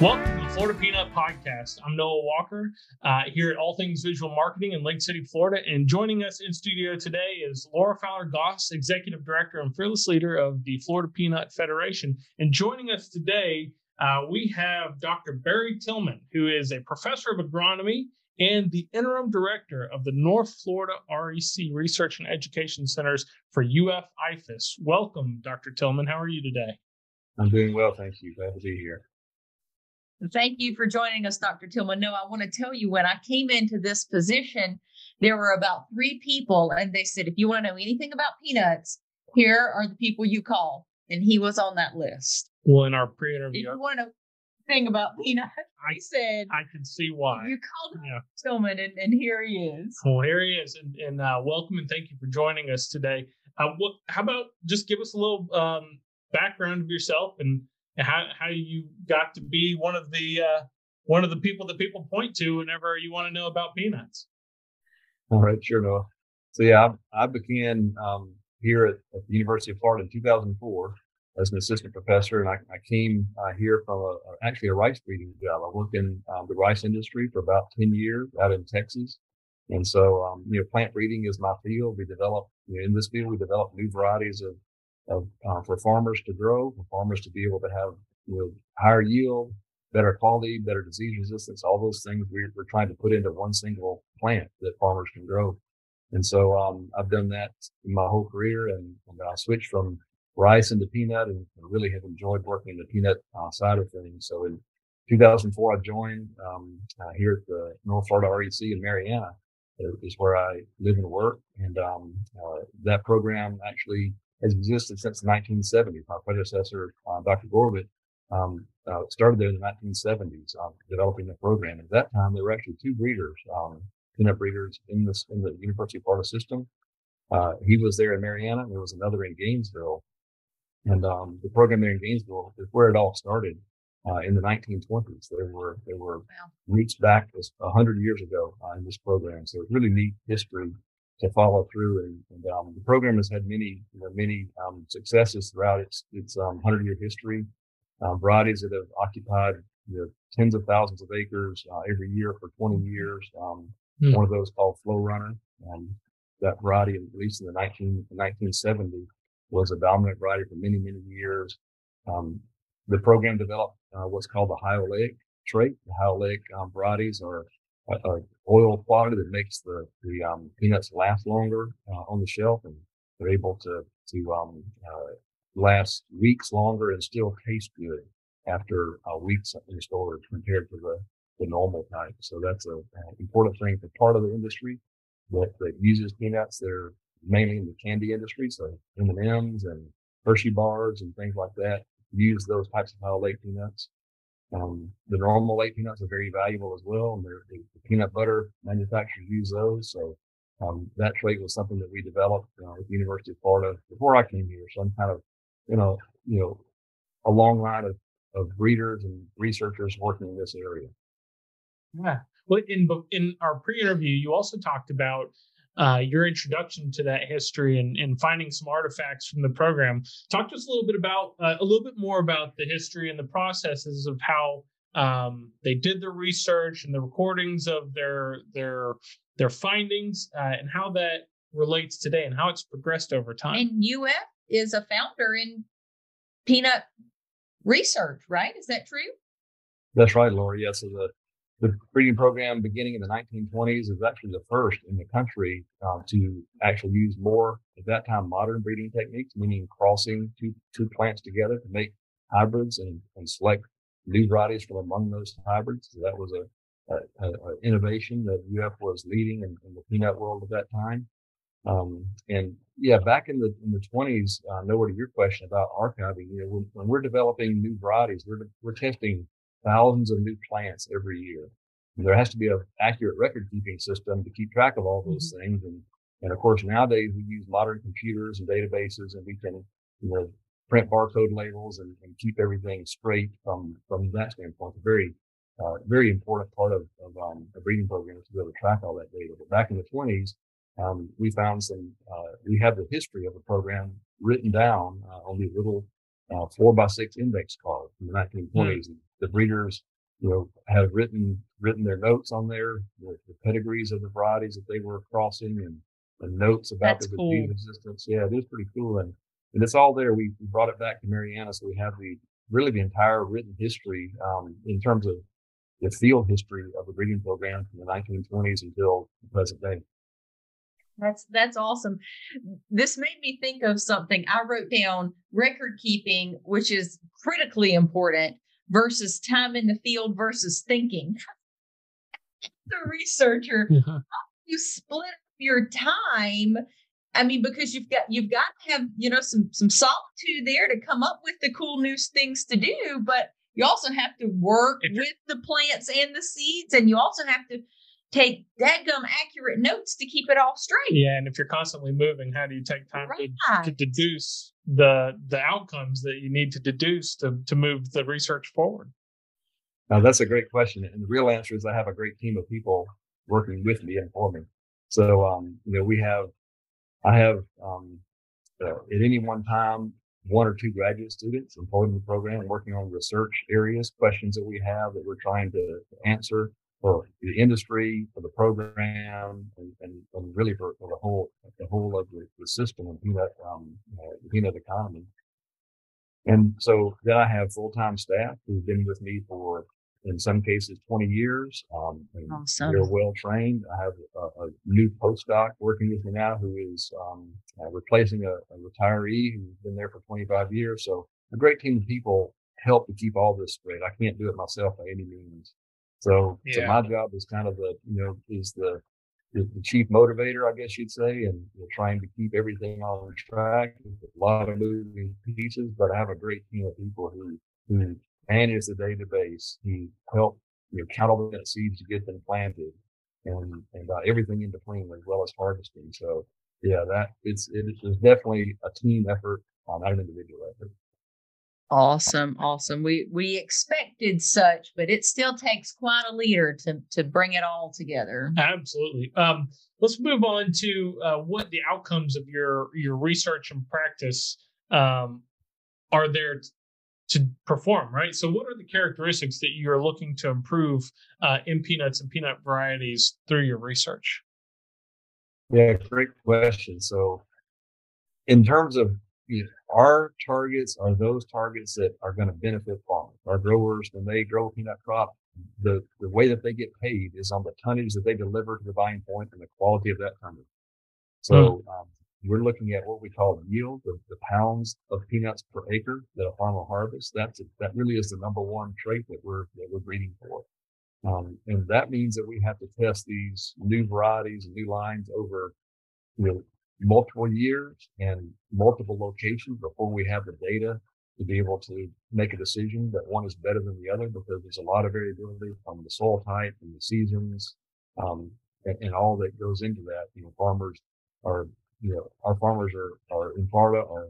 Welcome to the Florida Peanut Podcast. I'm Noah Walker uh, here at All Things Visual Marketing in Lake City, Florida. And joining us in studio today is Laura Fowler Goss, Executive Director and Fearless Leader of the Florida Peanut Federation. And joining us today, uh, we have Dr. Barry Tillman, who is a professor of agronomy and the interim director of the North Florida REC Research and Education Centers for UF IFAS. Welcome, Dr. Tillman. How are you today? I'm doing well, thank you. Glad to be here. Thank you for joining us, Dr. Tillman. No, I want to tell you when I came into this position, there were about three people, and they said, if you want to know anything about peanuts, here are the people you call. And he was on that list. Well, in our pre interview, If you want to know anything about peanuts, I- he said, I can see why. you called Yeah. Tillman, and, and here he is. Well, here he is, and, and uh, welcome and thank you for joining us today. Uh, what? How about just give us a little um, background of yourself and how how you got to be one of the uh, one of the people that people point to whenever you want to know about peanuts. All right, sure, Noah. So yeah, I, I began um, here at, at the University of Florida in 2004 as an assistant professor, and I, I came uh, here from a, actually a rice breeding job. I worked in um, the rice industry for about 10 years out in Texas, and so um, you know, plant breeding is my field. We develop you know, in this field, we develop new varieties of of uh, for farmers to grow, for farmers to be able to have you know higher yield, better quality, better disease resistance, all those things we're, we're trying to put into one single plant that farmers can grow. And so um, I've done that my whole career, and, and I switched from rice into peanut, and really have enjoyed working in the peanut uh, side of things. So in 2004, I joined um, uh, here at the North Florida REC in Marianna, uh, is where I live and work, and um, uh, that program actually has existed since the 1970s. My predecessor, uh, Dr. Gorbet, um, uh, started there in the 1970s, um, developing the program. At that time, there were actually two breeders, um, peanut breeders in this in the University of Florida system. Uh, he was there in Marianna. and There was another in Gainesville, and um, the program there in Gainesville is where it all started uh, in the 1920s. There were there were Wow. roots back as 100 years ago uh, in this program. So it's really neat history to follow through. And, and um, the program has had many, you know, many um, successes throughout its its um, hundred year history. Uh, varieties that have occupied you know, tens of thousands of acres uh, every year for 20 years. Um, Hmm. One of those called Florunner. That variety, at least in the 19, 1970, was a dominant variety for many, many years. Um, the program developed uh, what's called the high oleic trait. The high oleic um, varieties are a, oil quality that makes the the um, peanuts last longer uh, on the shelf, and they're able to to um, uh, last weeks longer and still taste good after uh, weeks in storage compared to the the normal type. So that's a, an important thing for part of the industry that, that uses peanuts. They're mainly in the candy industry, so M and M's and Hershey bars and things like that use those types of high oleic peanuts. Um, the normal oleic peanuts are very valuable as well, and the the peanut butter manufacturers use those. So um, that trait was something that we developed uh, the University of Florida before I came here. So I'm kind of, you know, you know, a long line of, of breeders and researchers working in this area. Yeah. Well, in in our pre-interview, you also talked about uh, your introduction to that history and, and finding some artifacts from the program. Talk to us a little bit about uh, a little bit more about the history and the processes of how um, they did the research and the recordings of their their their findings uh, and how that relates today and how it's progressed over time. And UF is a founder in peanut research, right? Is that true? That's right, Laura. Yes, so the the breeding program beginning in the 1920s is actually the first in the country um, to actually use more at that time modern breeding techniques, meaning crossing two two plants together to make hybrids and, and select new varieties from among those hybrids. So that was a, a, a innovation that UF was leading in, in the peanut world at that time. Um, and yeah, back in the in the 20s, uh, Noah, to your question about archiving, you know, when, when we're developing new varieties, we're we're testing thousands of new plants every year. There has to be an accurate record keeping system to keep track of all those things. And, and of course, nowadays we use modern computers and databases and we can, you know, print barcode labels and, and keep everything straight from, from that standpoint. It's a very, uh, very important part of, of, um, a breeding program is to be able to track all that data. But back in the twenties, um, we found some, uh, we have the history of the program written down, uh, on these little uh, four by six index cards from the 1920s. Mm. The breeders, you know, have written written their notes on there, the, the, pedigrees of the varieties that they were crossing, and, and notes about That's the cool. disease resistance. Yeah, it is pretty cool, and and it's all there. We, we brought it back to Marianna, so we have the really the entire written history um, in terms of the field history of the breeding program from the 1920s until the present day. That's that's awesome. This made me think of something I wrote down record keeping, which is critically important versus time in the field versus thinking. the researcher, yeah. you split up your time. I mean, because you've got you've got to have, you know, some some solitude there to come up with the cool new things to do, but you also have to work with the plants and the seeds, and you also have to take dadgum accurate notes to keep it all straight. Yeah, and if you're constantly moving, how do you take time right. to, to deduce the the outcomes that you need to deduce to to move the research forward? Now that's a great question, and the real answer is I have a great team of people working with me and for me. So um, you know, we have I have um, uh, at any one time one or two graduate students employed in the program working on research areas, questions that we have that we're trying to answer for the industry, for the program, and, and, and really for, for, the whole the whole of the, the system and peanut um, uh, the peanut economy. And so then I have full time staff who've been with me for in some cases 20 years. Um, awesome. They're well trained. I have a, a, new postdoc working with me now who is um, uh, replacing a, a retiree who's been there for 25 years. So a great team of people help to keep all this straight. I can't do it myself by any means. So, yeah. so my job is kind of the, you know, is the, the, the chief motivator, I guess you'd say, and trying to keep everything on track. A lot of moving pieces, but I have a great team of people who, who manage the database, who help, you know, count all the seeds to get them planted and, and uh, everything in between as well as harvesting. So yeah, that it's, it is definitely a team effort, not an individual effort. Awesome, awesome. We we expected such, but it still takes quite a leader to to bring it all together. Absolutely. Um, let's move on to uh, what the outcomes of your your research and practice um, are there t- to perform. Right. So, what are the characteristics that you are looking to improve uh, in peanuts and peanut varieties through your research? Yeah, great question. So, in terms of you know, our targets are those targets that are going to benefit farmers. Our growers, when they grow a peanut crop, the, the way that they get paid is on the tonnage that they deliver to the buying point and the quality of that tonnage. So mm. um, we're looking at what we call the yield, the, the, pounds of peanuts per acre that a farmer harvests. That's a, that really is the number one trait that we're that we're breeding for. Um, and that means that we have to test these new varieties and new lines over you know multiple years and multiple locations before we have the data to be able to make a decision that one is better than the other because there's a lot of variability from the soil type and the seasons um, and, and, all that goes into that. You know, farmers are, you know, our farmers are, are in Florida are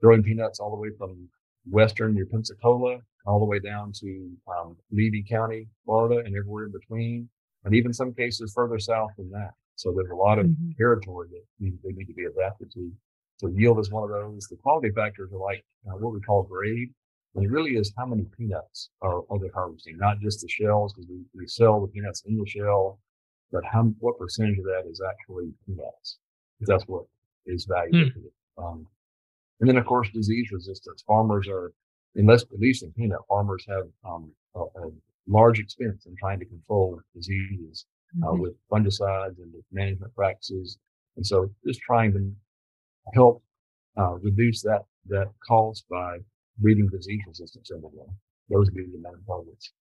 growing peanuts all the way from western near Pensacola all the way down to um, Levy County, Florida, and everywhere in between, and even some cases further south than that. So there's a lot of mm-hmm. territory that need, they need to be adapted to. So yield is one of those. The quality factors are like uh, what we call grade. And it really is how many peanuts are, are they harvesting, not just the shells, because we, we sell the peanuts in the shell, but how what percentage of that is actually peanuts? Because that's what is valuable. Mm. Um, and then of course disease resistance. Farmers are, unless at least in peanut, farmers have um, a, a large expense in trying to control diseases uh, mm-hmm. with fungicides and with management practices. And so just trying to help uh, reduce that, that cost by breeding disease resistance everywhere. Those would be the main targets.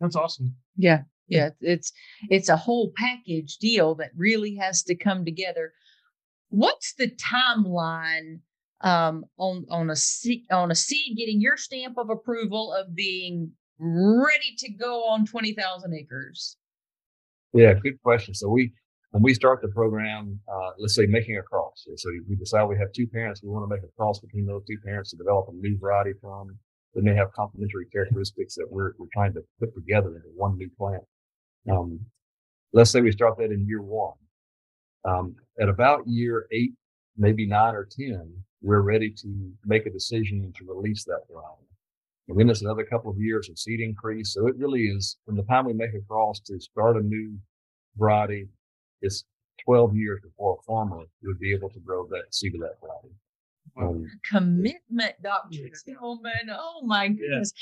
That's awesome. Yeah. Yeah. It's, it's a whole package deal that really has to come together. What's the timeline um, on on a seed on a seed getting your stamp of approval of being ready to go on twenty thousand acres? Yeah, good question. So we, when we start the program, uh, let's say making a cross. So we decide we have two parents. We want to make a cross between those two parents to develop a new variety from. They may have complementary characteristics that we're, we're trying to put together into one new plant. Um, let's say we start that in year one. Um, at about year eight, maybe nine or 10, we're ready to make a decision to release that variety. And then it's another couple of years of seed increase. So it really is from the time we make a cross to start a new variety, it's 12 years before a farmer would be able to grow that seed of that variety. Um, Commitment, Dr. Tillman. Oh my goodness.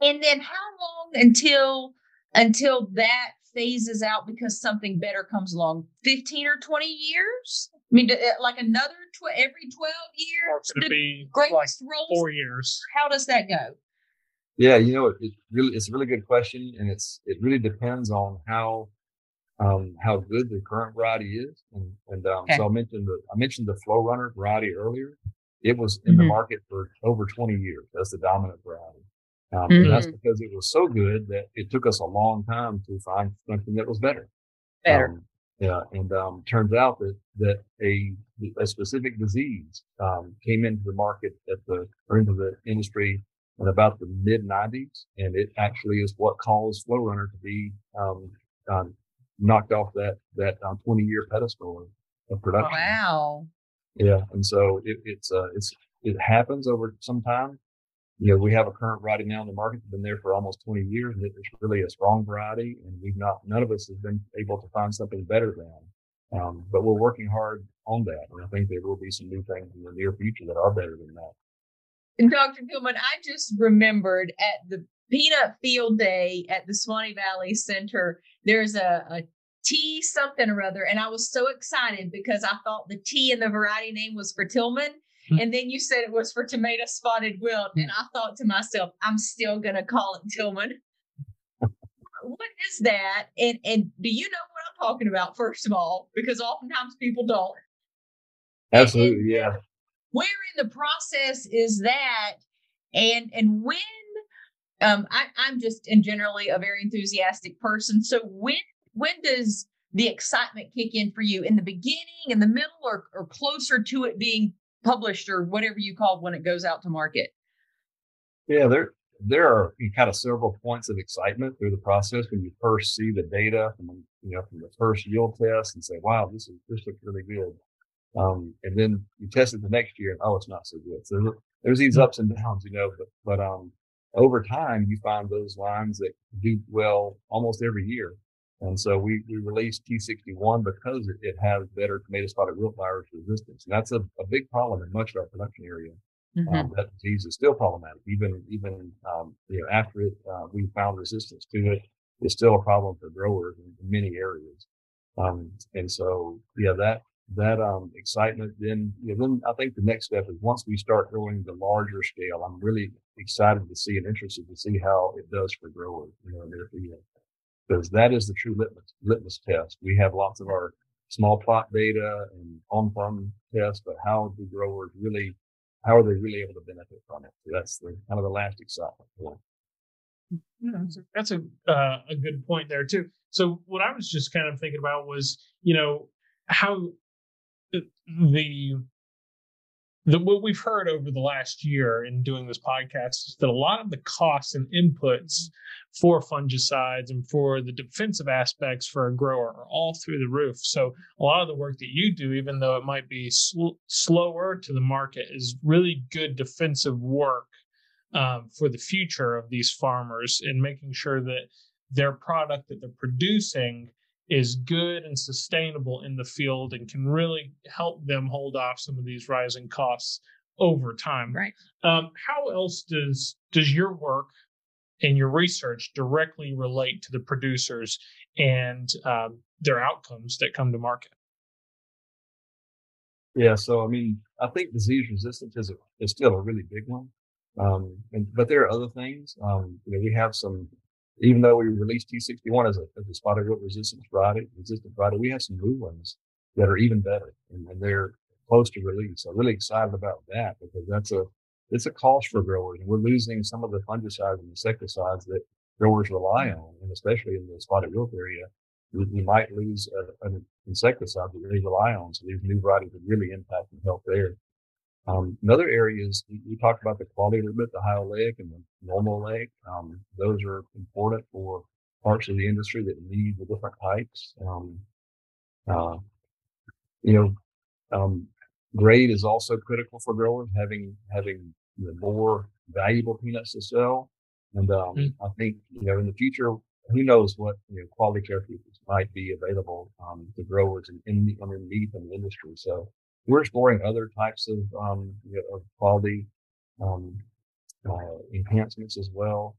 Yeah. And then how long until until that phases out because something better comes along? 15 or 20 years? I mean, uh, like another tw- every 12 years? Or be like four years. How does that go? Yeah, you know, it, it, really it's a really good question, and it's it really depends on how um, how good the current variety is. And, and um, okay. so I mentioned the I mentioned the Florunner variety earlier. It was in mm-hmm. the market for over 20 years That's the dominant variety. Um, mm-hmm. And that's mm-hmm. because it was so good that it took us a long time to find something that was better. Better. Um, yeah, and um, turns out that that a a specific disease um, came into the market at the or into the industry in about the mid 90s, and it actually is what caused Florunner to be um, um, knocked off that that 20 year pedestal of, of, production. Wow. Yeah, and so it, it's uh, it's it happens over some time, you know, we have a current variety now in the market that's been there for almost 20 years, and it's really a strong variety. And we've not, none of us has been able to find something better than. Um, but we're working hard on that, and I think there will be some new things in the near future that are better than that. And Dr. Tillman, I just remembered at the Peanut Field Day at the Suwannee Valley Center, there's a, a tea something or other, and I was so excited because I thought the tea in the variety name was for Tillman. Hmm. And then you said it was for tomato spotted wilt. And I thought to myself, I'm still going to call it Tillman. what is that? And, and do you know what I'm talking about, first of all? Because oftentimes people don't. Absolutely. And, yeah. Where in the process is that? And, and when, um, I, I'm just in generally a very enthusiastic person. So when, when does the excitement kick in for you in the beginning, in the middle, or, or closer to it being published or whatever you call when it goes out to market? Yeah, there there are kind of several points of excitement through the process when you first see the data from you know from the first yield test and say, "Wow, this is this looks really good," um, and then you test it the next year and oh, it's not so good. So there's these ups and downs, you know, but but um, over time you find those lines that do well almost every year. And so we, we released T61 because it, it has better tomato spotted wilt virus resistance. And that's a, a big problem in much of our production area. Mm-hmm. Um, that disease is still problematic. Even, even, um, you know, after it, uh, we found resistance to it, it's still a problem for growers in, in many areas. Um, and so, yeah, that, that, um, excitement, then, you know, then I think the next step is once we start growing the larger scale, I'm really excited to see and interested to see how it does for growers, you know, their field because that is the true litmus, litmus test. We have lots of our small plot data and on farm tests, but how do growers really, how are they really able to benefit from it? So that's the kind of the last excitement point. Yeah, that's a uh, a good point there too. So what I was just kind of thinking about was, you know, how the the, what we've heard over the last year in doing this podcast is that a lot of the costs and inputs for fungicides and for the defensive aspects for a grower are all through the roof. So a lot of the work that you do, even though it might be sl- slower to the market, is really good defensive work um, for the future of these farmers and making sure that their product that they're producing is good and sustainable in the field and can really help them hold off some of these rising costs over time. Right. Um, how else does does your work and your research directly relate to the producers and um, their outcomes that come to market? Yeah, so I mean, I think disease resistance is a, is still a really big one, um, and, but there are other things. Um, you know, we have some even though we released T61 as a, as a spotted wilt resistant variety, resistant variety, we have some new ones that are even better and, and they're close to release. I'm really excited about that because that's a, it's a cost for growers and we're losing some of the fungicides and insecticides that growers rely mm. on. And especially in the spotted wilt area, we, we might lose a, an insecticide that they rely on. So these new varieties would really impact and help there. Um, another area is we talked about the quality a little bit, the high oleic and the normal oleic. Um, those are important for parts of the industry that need the different types. Um, uh, you know, um, grade is also critical for growers, having having you know, more valuable peanuts to sell. And um, mm. I think you know in the future, who knows what you know quality characteristics might be available um, to growers and in, in underneath in the industry. So we're exploring other types of um, you know, of quality um, uh, enhancements as well.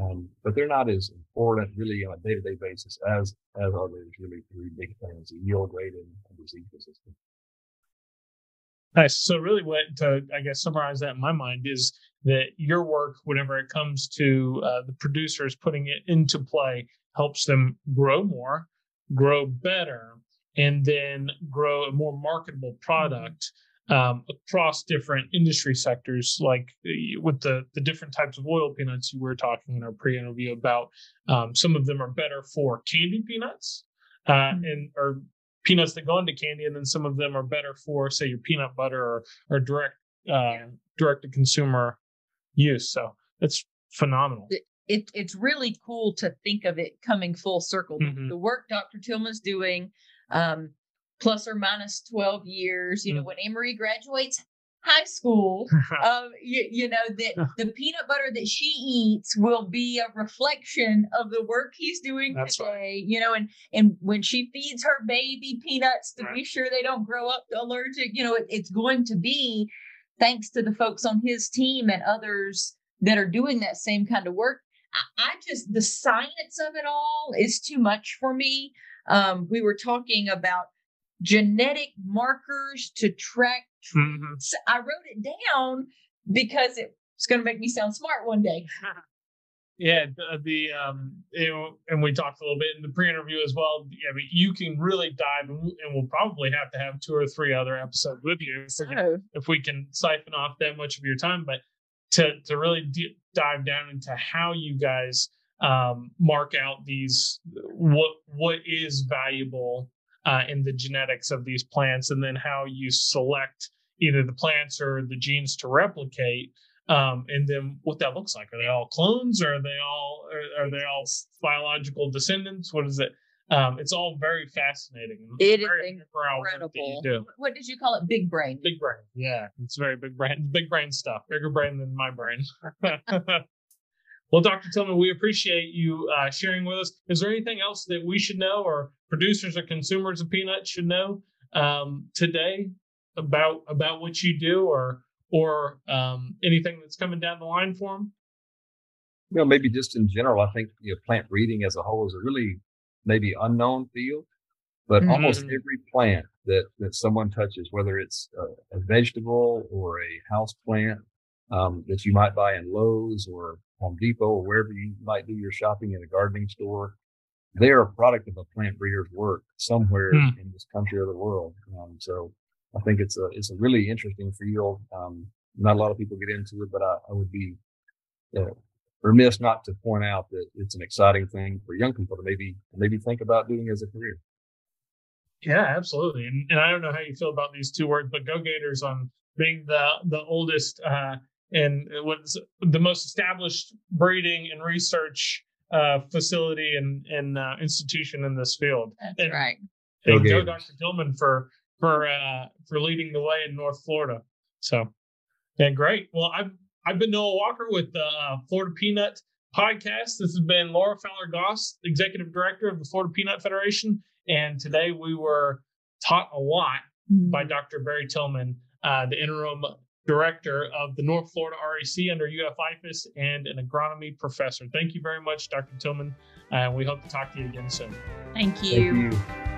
Um, but they're not as important really on a day-to-day basis as as others really three big things: yield rate and, and disease resistance. Nice. So really, what to I guess summarize that in my mind is that your work, whenever it comes to uh, the producers putting it into play, helps them grow more, grow better, and then grow a more marketable product um, across different industry sectors, like with the the different types of oil peanuts you were talking in our pre-interview about. Um, some of them are better for candy peanuts, uh, mm-hmm. and or peanuts that go into candy, and then some of them are better for, say, your peanut butter or, or direct uh, direct to consumer use. So that's phenomenal. It, it's really cool to think of it coming full circle. Mm-hmm. The work Dr. Tillman's doing, um, plus or minus 12 years, you mm-hmm. know, when Emery graduates high school, um, you, you, know, that the peanut butter that she eats will be a reflection of the work he's doing That's today, right. you know, and, and when she feeds her baby peanuts to right. be sure they don't grow up allergic, you know, it, it's going to be thanks to the folks on his team and others that are doing that same kind of work. I, I just, the science of it all is too much for me. Um, we were talking about genetic markers to track. Mm-hmm. I wrote it down because it's going to make me sound smart one day. Yeah, the, the um, you know, and we talked a little bit in the pre-interview as well. Yeah, but you can really dive, and we'll probably have to have two or three other episodes with you if, we can, if we can siphon off that much of your time. But to to really d- dive down into how you guys um, mark out these what what is valuable uh, in the genetics of these plants, and then how you select either the plants or the genes to replicate um, and then what that looks like. Are they all clones, or are they all are, are they all biological descendants? What is it? Um, it's all very fascinating. It is incredible. What did you call it? Big brain. Big brain. Yeah, it's very big brain. Big brain stuff. Bigger brain than my brain. well, Dr. Tillman, we appreciate you uh, sharing with us. Is there anything else that we should know, or producers or consumers of peanuts should know um, today about about what you do, or or um, anything that's coming down the line for them? You know, maybe just in general, I think you know, plant breeding as a whole is a really maybe unknown field, but mm-hmm. almost every plant that that someone touches, whether it's a, a vegetable or a house plant um, that you might buy in Lowe's or Home Depot or wherever you might do your shopping in a gardening store, they're a product of a plant breeder's work somewhere mm. in this country or the world. Um, so I think it's a it's a really interesting field. Um, not a lot of people get into it, but I, I would be uh, remiss not to point out that it's an exciting thing for young people to maybe maybe think about doing as a career. Yeah, absolutely. And, and I don't know how you feel about these two words, but Go Gators on being the the oldest uh, and what's the most established breeding and research uh, facility and, and uh, institution in this field. That's and, right. And go, Dr. Tillman for for uh, for leading the way in North Florida. So, yeah, great. Well, I've I've been Noah Walker with the uh, Florida Peanut Podcast. This has been Laura Fowler Goss, Executive Director of the Florida Peanut Federation, and today we were taught a lot mm-hmm. by Dr. Barry Tillman, uh, the interim director of the North Florida REC under UF IFAS and an agronomy professor. Thank you very much, Dr. Tillman. And uh, we hope to talk to you again soon. Thank you. Thank you.